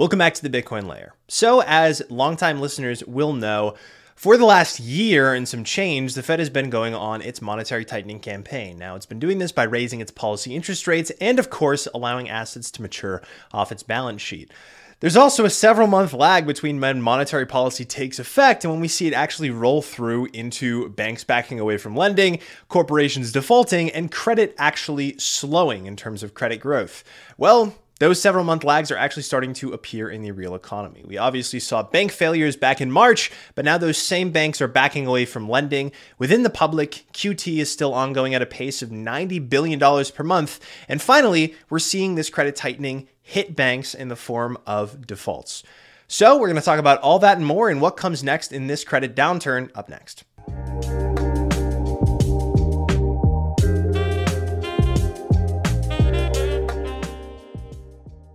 Welcome back to the Bitcoin Layer. So, as longtime listeners will know, for the last year and some change, the Fed has been going on its monetary tightening campaign. Now, it's been doing this by raising its policy interest rates and, of course, allowing assets to mature off its balance sheet. There's also a several month lag between when monetary policy takes effect and when we see it actually roll through into banks backing away from lending, corporations defaulting, and credit actually slowing in terms of credit growth. Well, those several month lags are actually starting to appear in the real economy. We obviously saw bank failures back in March, but now those same banks are backing away from lending. Within the public, QT is still ongoing at a pace of $90 billion per month. And finally, we're seeing this credit tightening hit banks in the form of defaults. So, we're going to talk about all that and more and what comes next in this credit downturn up next.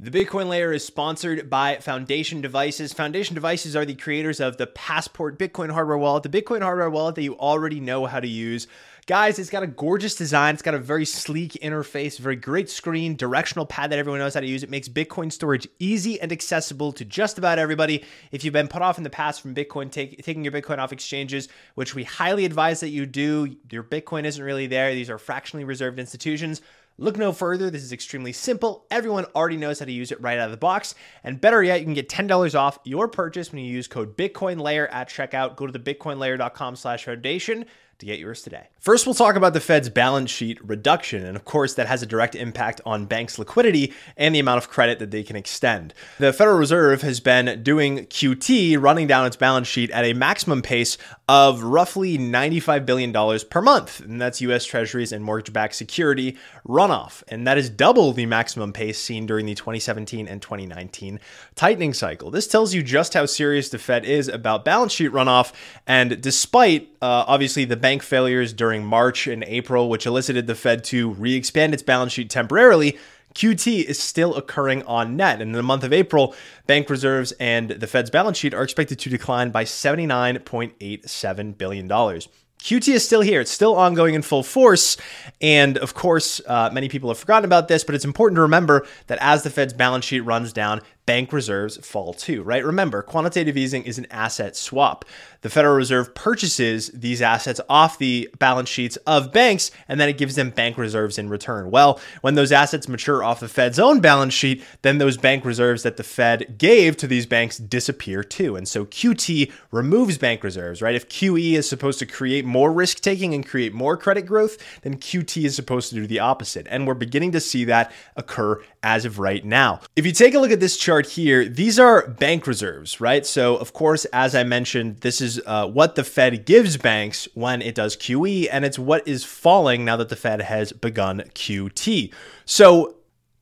The Bitcoin layer is sponsored by Foundation Devices. Foundation Devices are the creators of the Passport Bitcoin hardware wallet, the Bitcoin hardware wallet that you already know how to use. Guys, it's got a gorgeous design. It's got a very sleek interface, very great screen, directional pad that everyone knows how to use. It makes Bitcoin storage easy and accessible to just about everybody. If you've been put off in the past from Bitcoin, take, taking your Bitcoin off exchanges, which we highly advise that you do, your Bitcoin isn't really there. These are fractionally reserved institutions. Look no further. This is extremely simple. Everyone already knows how to use it right out of the box. And better yet, you can get $10 off your purchase when you use code BitcoinLayer at checkout. Go to the bitcoinlayer.com slash foundation to get yours today. First, we'll talk about the Fed's balance sheet reduction. And of course, that has a direct impact on banks' liquidity and the amount of credit that they can extend. The Federal Reserve has been doing QT, running down its balance sheet at a maximum pace of roughly $95 billion per month. And that's US Treasuries and mortgage backed security runoff. And that is double the maximum pace seen during the 2017 and 2019 tightening cycle. This tells you just how serious the Fed is about balance sheet runoff. And despite uh, obviously the bank failures during March and April, which elicited the Fed to re expand its balance sheet temporarily, QT is still occurring on net. And in the month of April, bank reserves and the Fed's balance sheet are expected to decline by $79.87 billion. QT is still here. It's still ongoing in full force. And of course, uh, many people have forgotten about this, but it's important to remember that as the Fed's balance sheet runs down, bank reserves fall too, right? Remember, quantitative easing is an asset swap. The Federal Reserve purchases these assets off the balance sheets of banks, and then it gives them bank reserves in return. Well, when those assets mature off the Fed's own balance sheet, then those bank reserves that the Fed gave to these banks disappear too. And so QT removes bank reserves, right? If QE is supposed to create more risk taking and create more credit growth, then QT is supposed to do the opposite. And we're beginning to see that occur as of right now. If you take a look at this chart, chart here, these are bank reserves, right? So, of course, as I mentioned, this is uh, what the Fed gives banks when it does QE, and it's what is falling now that the Fed has begun QT. So,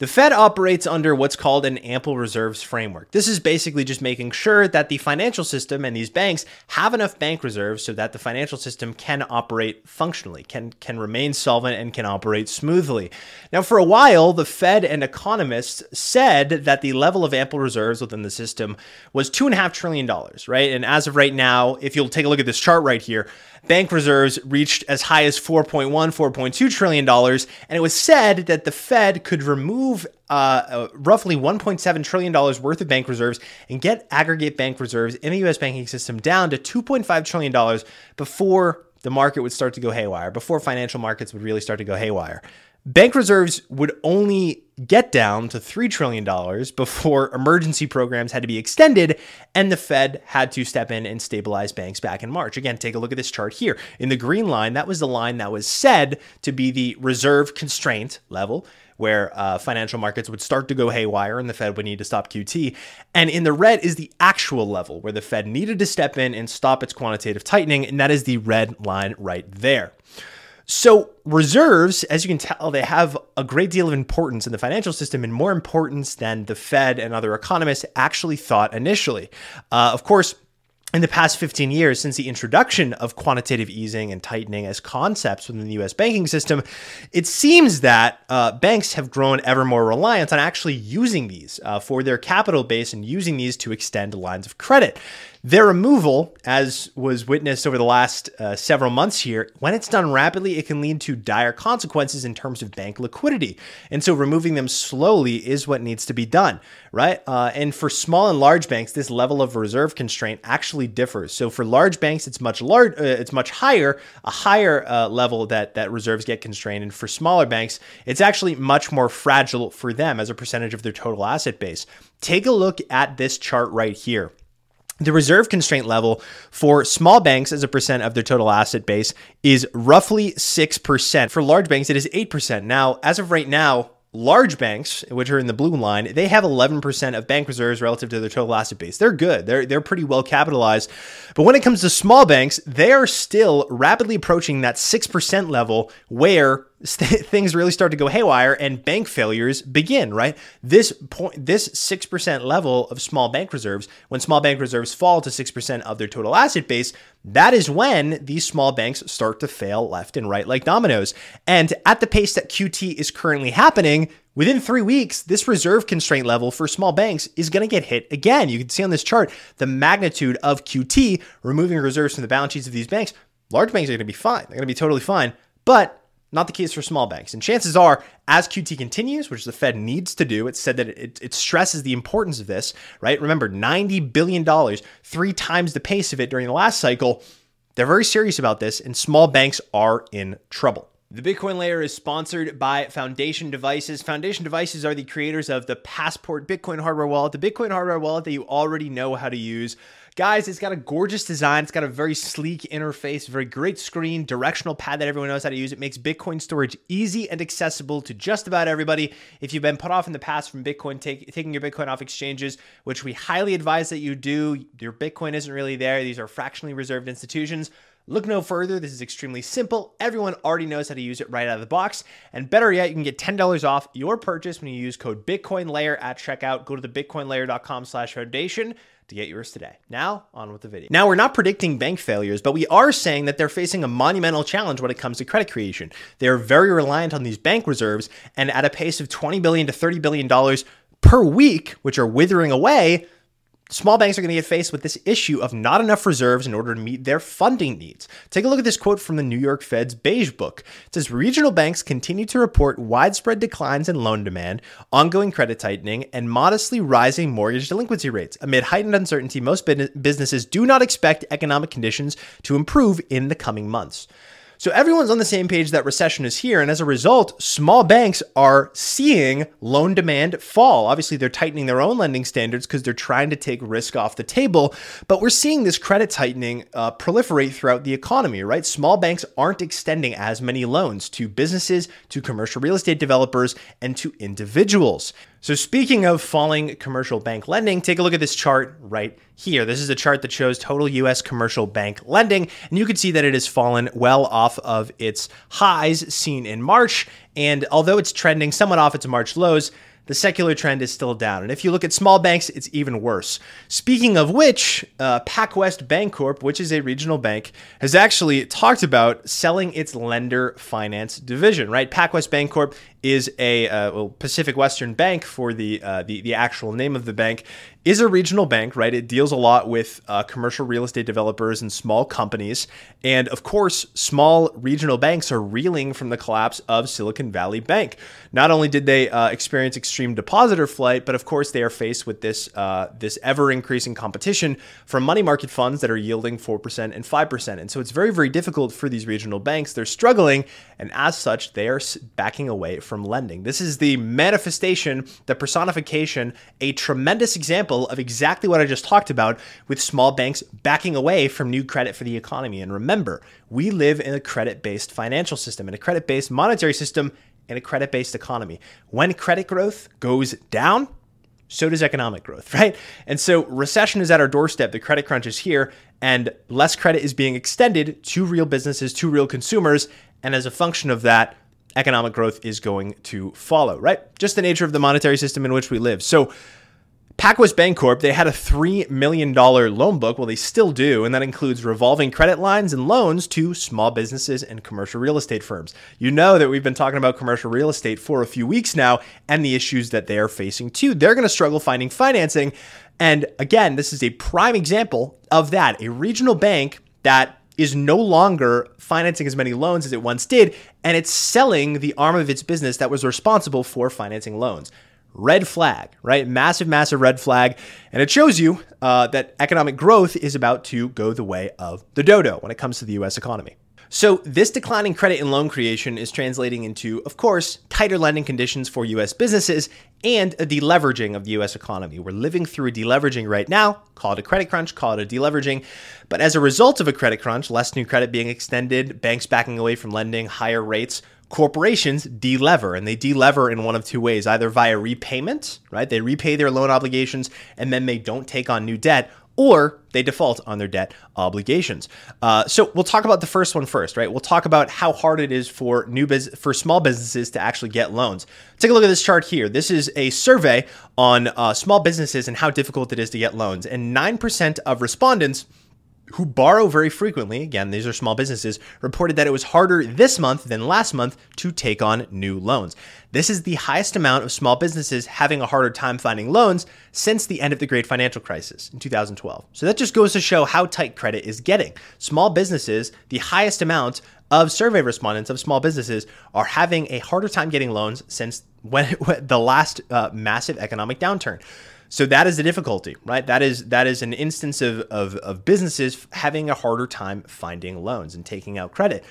the Fed operates under what's called an ample reserves framework. This is basically just making sure that the financial system and these banks have enough bank reserves so that the financial system can operate functionally, can, can remain solvent, and can operate smoothly. Now, for a while, the Fed and economists said that the level of ample reserves within the system was $2.5 trillion, right? And as of right now, if you'll take a look at this chart right here, bank reserves reached as high as 4.1, 4.2 trillion dollars, and it was said that the Fed could remove uh, uh, roughly 1.7 trillion dollars worth of bank reserves and get aggregate bank reserves in the U.S. banking system down to 2.5 trillion dollars before the market would start to go haywire, before financial markets would really start to go haywire. Bank reserves would only get down to $3 trillion before emergency programs had to be extended and the Fed had to step in and stabilize banks back in March. Again, take a look at this chart here. In the green line, that was the line that was said to be the reserve constraint level where uh, financial markets would start to go haywire and the Fed would need to stop QT. And in the red is the actual level where the Fed needed to step in and stop its quantitative tightening, and that is the red line right there. So, reserves, as you can tell, they have a great deal of importance in the financial system and more importance than the Fed and other economists actually thought initially. Uh, of course, in the past 15 years since the introduction of quantitative easing and tightening as concepts within the US banking system, it seems that uh, banks have grown ever more reliant on actually using these uh, for their capital base and using these to extend lines of credit. Their removal, as was witnessed over the last uh, several months here, when it's done rapidly, it can lead to dire consequences in terms of bank liquidity. And so removing them slowly is what needs to be done, right? Uh, and for small and large banks, this level of reserve constraint actually differs. So for large banks, it's much large, uh, it's much higher, a higher uh, level that that reserves get constrained. And for smaller banks, it's actually much more fragile for them as a percentage of their total asset base. Take a look at this chart right here. The reserve constraint level for small banks as a percent of their total asset base is roughly 6%. For large banks, it is 8%. Now, as of right now, large banks, which are in the blue line, they have 11% of bank reserves relative to their total asset base. They're good. They're they're pretty well capitalized. But when it comes to small banks, they are still rapidly approaching that 6% level where things really start to go haywire and bank failures begin, right? This point this 6% level of small bank reserves, when small bank reserves fall to 6% of their total asset base, that is when these small banks start to fail left and right like dominoes. And at the pace that QT is currently happening, Within three weeks, this reserve constraint level for small banks is going to get hit again. You can see on this chart the magnitude of QT removing reserves from the balance sheets of these banks. Large banks are going to be fine. They're going to be totally fine. But not the case for small banks. And chances are, as QT continues, which the Fed needs to do, it said that it, it, stresses the importance of this, right? Remember, $90 billion, three times the pace of it during the last cycle. They're very serious about this, and small banks are in trouble. The Bitcoin layer is sponsored by Foundation Devices. Foundation Devices are the creators of the Passport Bitcoin hardware wallet, the Bitcoin hardware wallet that you already know how to use. Guys, it's got a gorgeous design. It's got a very sleek interface, very great screen, directional pad that everyone knows how to use. It makes Bitcoin storage easy and accessible to just about everybody. If you've been put off in the past from Bitcoin, take, taking your Bitcoin off exchanges, which we highly advise that you do, your Bitcoin isn't really there. These are fractionally reserved institutions. Look no further. This is extremely simple. Everyone already knows how to use it right out of the box. And better yet, you can get $10 off your purchase when you use code BitcoinLayer at checkout. Go to the bitcoinlayer.com slash foundation to get yours today. Now, on with the video. Now, we're not predicting bank failures, but we are saying that they're facing a monumental challenge when it comes to credit creation. They're very reliant on these bank reserves, and at a pace of 20 billion to $30 billion per week, which are withering away, small banks are going to get faced with this issue of not enough reserves in order to meet their funding needs. Take a look at this quote from the New York Fed's Beige Book. It says regional banks continue to report widespread declines in loan demand, ongoing credit tightening, and modestly rising mortgage delinquency rates. Amid heightened uncertainty, most businesses do not expect economic conditions to improve in the coming months. So everyone's on the same page that recession is here. And as a result, small banks are seeing loan demand fall. Obviously, they're tightening their own lending standards because they're trying to take risk off the table. But we're seeing this credit tightening uh, proliferate throughout the economy, right? Small banks aren't extending as many loans to businesses, to commercial real estate developers, and to individuals. So, speaking of falling commercial bank lending, take a look at this chart right here. This is a chart that shows total US commercial bank lending, and you can see that it has fallen well off of its highs seen in March. And although it's trending somewhat off its March lows, the secular trend is still down. And if you look at small banks, it's even worse. Speaking of which, uh, PacWest Bancorp, which is a regional bank, has actually talked about selling its lender finance division, right? PacWest Bancorp is a uh, well, Pacific Western Bank for the, uh, the the actual name of the bank is a regional bank, right? It deals a lot with uh, commercial real estate developers and small companies, and of course, small regional banks are reeling from the collapse of Silicon Valley Bank. Not only did they uh, experience extreme depositor flight, but of course they are faced with this uh, this ever increasing competition from money market funds that are yielding four percent and five percent, and so it's very very difficult for these regional banks. They're struggling, and as such, they are backing away from lending. This is the manifestation, the personification, a tremendous example of exactly what I just talked about with small banks backing away from new credit for the economy. And remember, we live in a credit based financial system, in a credit based monetary system, in a credit based economy. When credit growth goes down, so does economic growth, right? And so recession is at our doorstep, the credit crunch is here, and less credit is being extended to real businesses, to real consumers. And as a function of that, economic growth is going to follow, right? Just the nature of the monetary system in which we live. So, PacWest Bancorp, they had a $3 million loan book. Well, they still do, and that includes revolving credit lines and loans to small businesses and commercial real estate firms. You know that we've been talking about commercial real estate for a few weeks now and the issues that they are facing too. They're going to struggle finding financing. And again, this is a prime example of that. A regional bank that is no longer financing as many loans as it once did, and it's selling the arm of its business that was responsible for financing loans red flag, right? Massive, massive red flag. And it shows you uh, that economic growth is about to go the way of the dodo when it comes to the US economy. So, this declining credit and loan creation is translating into, of course, tighter lending conditions for US businesses and a deleveraging of the US economy. We're living through a deleveraging right now. Call it a credit crunch, call it a deleveraging. But as a result of a credit crunch, less new credit being extended, banks backing away from lending, higher rates, corporations delever and they delever in one of two ways either via repayment right they repay their loan obligations and then they don't take on new debt or they default on their debt obligations. Uh, so we'll talk about the first one first, right? We'll talk about how hard it is for new biz- for small businesses to actually get loans. Take a look at this chart here. This is a survey on uh, small businesses and how difficult it is to get loans, and nine percent of respondents who borrow very frequently, again, these are small businesses, reported that it was harder this month than last month to take on new loans. This is the highest amount of small businesses having a harder time finding loans since the end of the great financial crisis in 2012. So that just goes to show how tight credit is getting. Small businesses, the highest amount of survey respondents of small businesses are having a harder time getting loans since when, the last uh, massive economic downturn. So that is the difficulty, right? That is that is an instance of, of, of businesses having a harder time finding loans and taking out credit.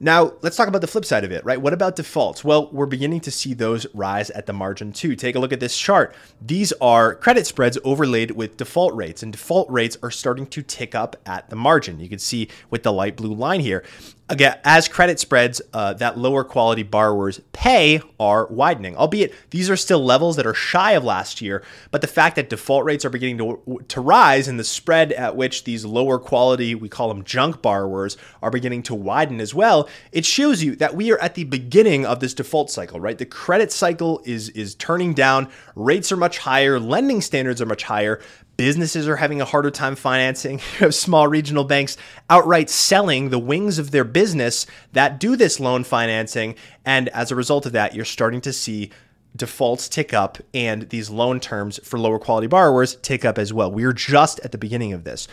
Now, let's talk about the flip side of it, right? What about defaults? Well, we're beginning to see those rise at the margin too. Take a look at this chart. These are credit spreads overlaid with default rates, and default rates are starting to tick up at the margin. You can see with the light blue line here again, as credit spreads uh, that lower quality borrowers pay are widening, albeit these are still levels that are shy of last year. But the fact that default rates are beginning to, to rise and the spread at which these lower quality, we call them junk borrowers, are beginning to widen as well, it shows you that we are at the beginning of this default cycle, right? The credit cycle is, is turning down, rates are much higher, lending standards are much higher, Businesses are having a harder time financing. Small regional banks outright selling the wings of their business that do this loan financing. And as a result of that, you're starting to see defaults tick up and these loan terms for lower quality borrowers tick up as well. We're just at the beginning of this.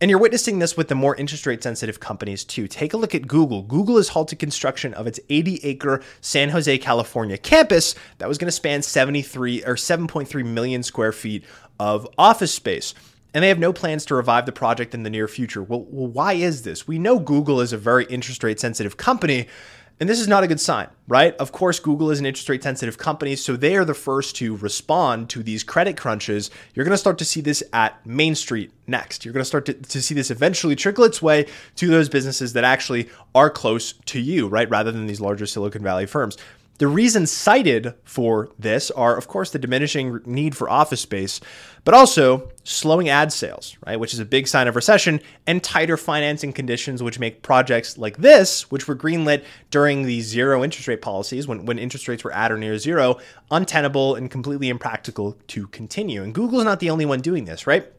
And you're witnessing this with the more interest rate sensitive companies too. Take a look at Google. Google has halted construction of its 80 acre San Jose, California campus that was going to span 73 or 7.3 million square feet of office space. And they have no plans to revive the project in the near future. Well, well, why is this? We know Google is a very interest rate sensitive company, and this is not a good sign, right? Of course, Google is an interest rate sensitive company, so they are the first to respond to these credit crunches. You're to start to see this at Main Street next. You're to start to, to see this eventually trickle its way to those businesses that actually are close to you, right? Rather than these larger Silicon Valley firms. The reasons cited for this are, of course, the diminishing need for office space, but also slowing ad sales, right, which is a big sign of recession, and tighter financing conditions, which make projects like this, which were greenlit during the zero interest rate policies, when, when interest rates were at or near zero, untenable and completely impractical to continue. And Google's not the only one doing this, right?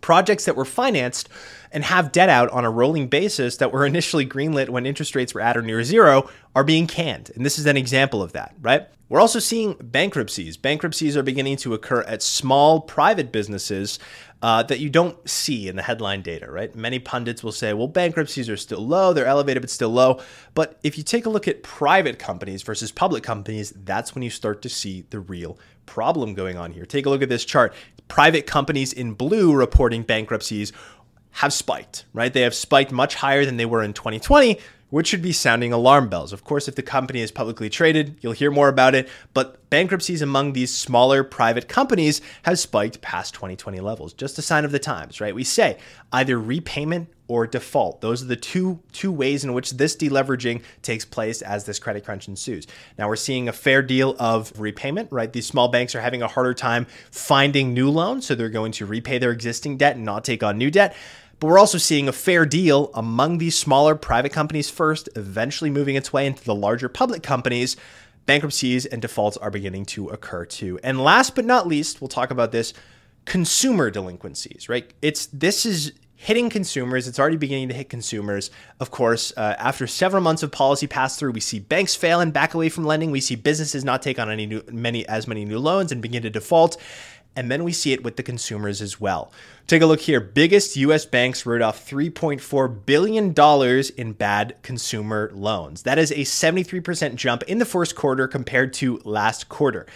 Projects that were financed and have debt out on a rolling basis that were initially greenlit when interest rates were at or near zero are being canned. And this is an example of that, right? We're also seeing bankruptcies. Bankruptcies are beginning to occur at small private businesses uh, that you don't see in the headline data, right? Many pundits will say, well, bankruptcies are still low, they're elevated, but still low. But if you take a look at private companies versus public companies, that's when you start to see the real problem going on here. Take a look at this chart. Private companies in blue reporting bankruptcies have spiked, right? They have spiked much higher than they were in 2020 which should be sounding alarm bells. Of course, if the company is publicly traded, you'll hear more about it, but bankruptcies among these smaller private companies have spiked past 2020 levels. Just a sign of the times, right? We say either repayment or default. Those are the two two ways in which this deleveraging takes place as this credit crunch ensues. Now we're seeing a fair deal of repayment, right? These small banks are having a harder time finding new loans, so they're going to repay their existing debt and not take on new debt. But we're also seeing a fair deal among these smaller private companies first, eventually moving its way into the larger public companies. Bankruptcies and defaults are beginning to occur too. And last but not least, we'll talk about this consumer delinquencies, right? It's this is hitting consumers. It's already beginning to hit consumers. Of course, uh, after several months of policy pass through, we see banks fail and back away from lending. We see businesses not take on any new, many as many new loans and begin to default. And then we see it with the consumers as well. Take a look here. Biggest US banks wrote off $3.4 billion in bad consumer loans. That is a 73% jump in the first quarter compared to last quarter.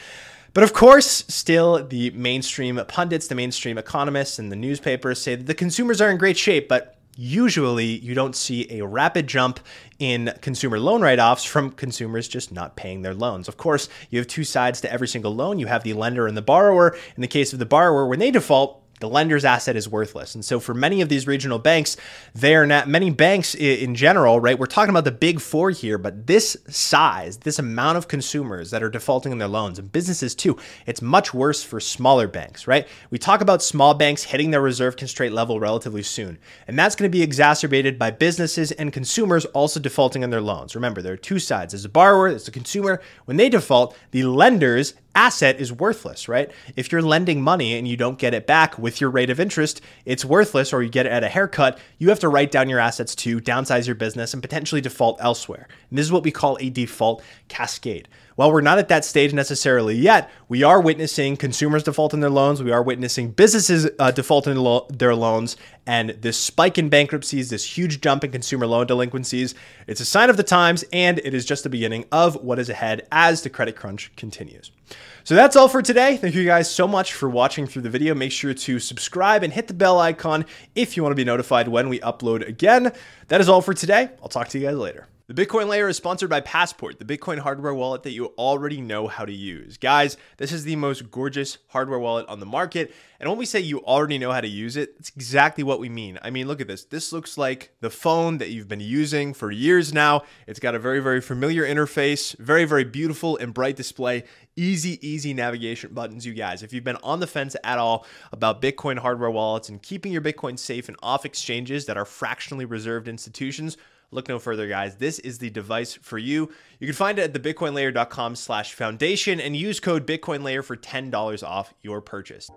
But of course, still the mainstream pundits, the mainstream economists, and the newspapers say that the consumers are in great shape, but usually you don't see a rapid jump in consumer loan write offs from consumers just not paying their loans. Of course, you have two sides to every single loan. You have the lender and the borrower. In the case of the borrower, when they default, the lender's asset is worthless. And so for many of these regional banks, they are not many banks in general, right? We're talking about the big four here, but this size, this amount of consumers that are defaulting on their loans and businesses too, it's much worse for smaller banks, right? We talk about small banks hitting their reserve constraint level relatively soon. And that's going to be exacerbated by businesses and consumers also defaulting on their loans. Remember, there are two sides. There's a borrower, there's a consumer. When they default, the lenders asset is worthless, right? If you're lending money and you don't get it back with your rate of interest, it's worthless or you get it at a haircut, you have to write down your assets to downsize your business and potentially default elsewhere. And this is what we call a default cascade. While we're not at that stage necessarily yet, we are witnessing consumers default in their loans. We are witnessing businesses uh, default lo- their loans. And this spike in bankruptcies, this huge jump in consumer loan delinquencies, it's a sign of the times and it is just the beginning of what is ahead as the credit crunch continues. So that's all for today. Thank you guys so much for watching through the video. Make sure to subscribe and hit the bell icon if you want to be notified when we upload again. That is all for today. I'll talk to you guys later. The Bitcoin layer is sponsored by Passport, the Bitcoin hardware wallet that you already know how to use. Guys, this is the most gorgeous hardware wallet on the market. And when we say you already know how to use it, it's exactly what we mean. I mean, look at this. This looks like the phone that you've been using for years now. It's got a very, very familiar interface, very, very beautiful and bright display, easy, easy navigation buttons, you guys. If you've been on the fence at all about Bitcoin hardware wallets and keeping your Bitcoin safe and off exchanges that are fractionally reserved institutions, Look no further, guys. This is the device for you. You can find it at thebitcoinlayer.com slash foundation and use code BitcoinLayer for $10 off your purchase.